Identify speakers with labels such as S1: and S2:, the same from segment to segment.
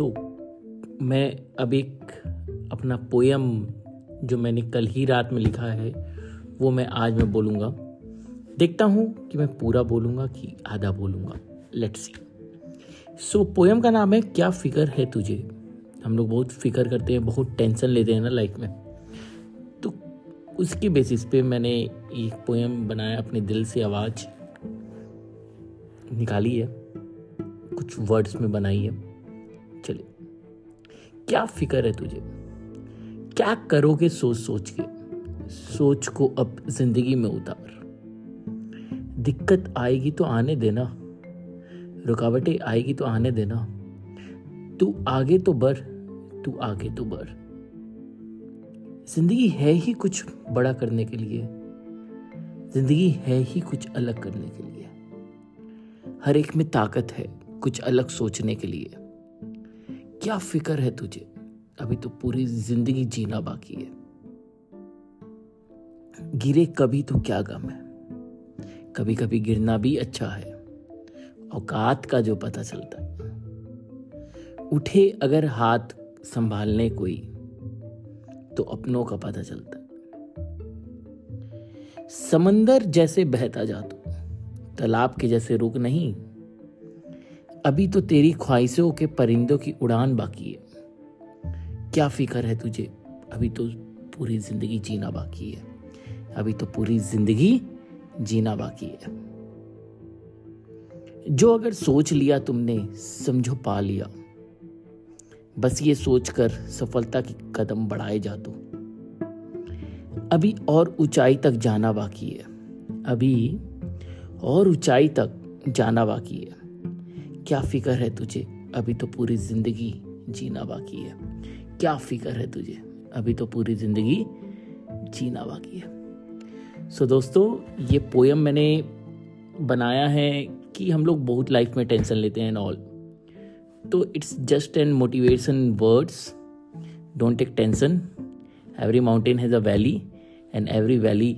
S1: सो मैं अब एक अपना पोयम जो मैंने कल ही रात में लिखा है, वो मैं आज मैं बोलूँगा। देखता हूँ कि मैं पूरा बोलूँगा कि आधा बोलूँगा। लेट्स सी सो पोयम का नाम है, क्या फ़िक्र है तुझे? हम लोग बहुत फ़िक्र करते हैं, बहुत टेंशन लेते हैं ना लाइफ में। तो उसके बेसिस पे मैंने एक पोयम बनाया अपने दिल से आवाज़। निकाली है। कुछ वर्ड्स में बनाई है। चलिए क्या फ़िक्र है तुझे? क्या करोगे सोच सोच के? सोच को अब ज़िंदगी में उतार। दिक्कत आएगी तो आने देना। रुकावटें आएगी तो आने देना। तू आगे तो बढ़, तू आगे तो बढ़। ज़िंदगी है ही कुछ बड़ा करने के लिए। ज़िंदगी है ही कुछ अलग करने के लिए। हर एक में ताकत है कुछ अलग सोचने के लिए। क्या फ़िक्र है तुझे? अभी तो पूरी ज़िंदगी जीना बाकी है। गिरे कभी तो क्या गम है? कभी कभी गिरना भी अच्छा है। औकात का जो पता चलता है। उठे अगर हाथ संभालने कोई तो अपनों का पता चलता है। समंदर जैसे बहता जा तू, तालाब के जैसे रुक नहीं अभी तो तेरी ख्वाहिशों के परिंदों की उड़ान बाकी है। क्या फ़िक्र है तुझे? अभी तो पूरी ज़िंदगी जीना बाकी है। अभी तो पूरी ज़िंदगी जीना बाकी है। जो अगर सोच लिया तुमने, समझो पा लिया। बस ये सोचकर सफलता की कदम बढ़ाए जा तो। अभी और ऊंचाई तक जाना बाकी है। अभी और ऊंचाई तक जाना बाकी है। क्या फ़िक्र है तुझे? अभी तो पूरी ज़िंदगी जीना बाकी है। क्या फ़िक्र है तुझे? अभी तो पूरी ज़िंदगी जीना बाकी है। सो so, दोस्तों ये पोयम मैंने बनाया है कि हम लोग बहुत लाइफ में टेंशन लेते हैं ऑल तो it's just an motivation words don't take tension every mountain has a valley and every valley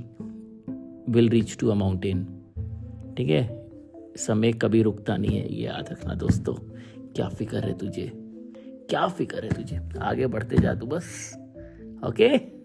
S1: will reach to a mountain ठीक है? समय कभी रुकता नहीं है, ये याद रखना दोस्तों। क्या फ़िक्र है तुझे? क्या फ़िक्र है तुझे? आगे बढ़ते जा तू बस। ओके?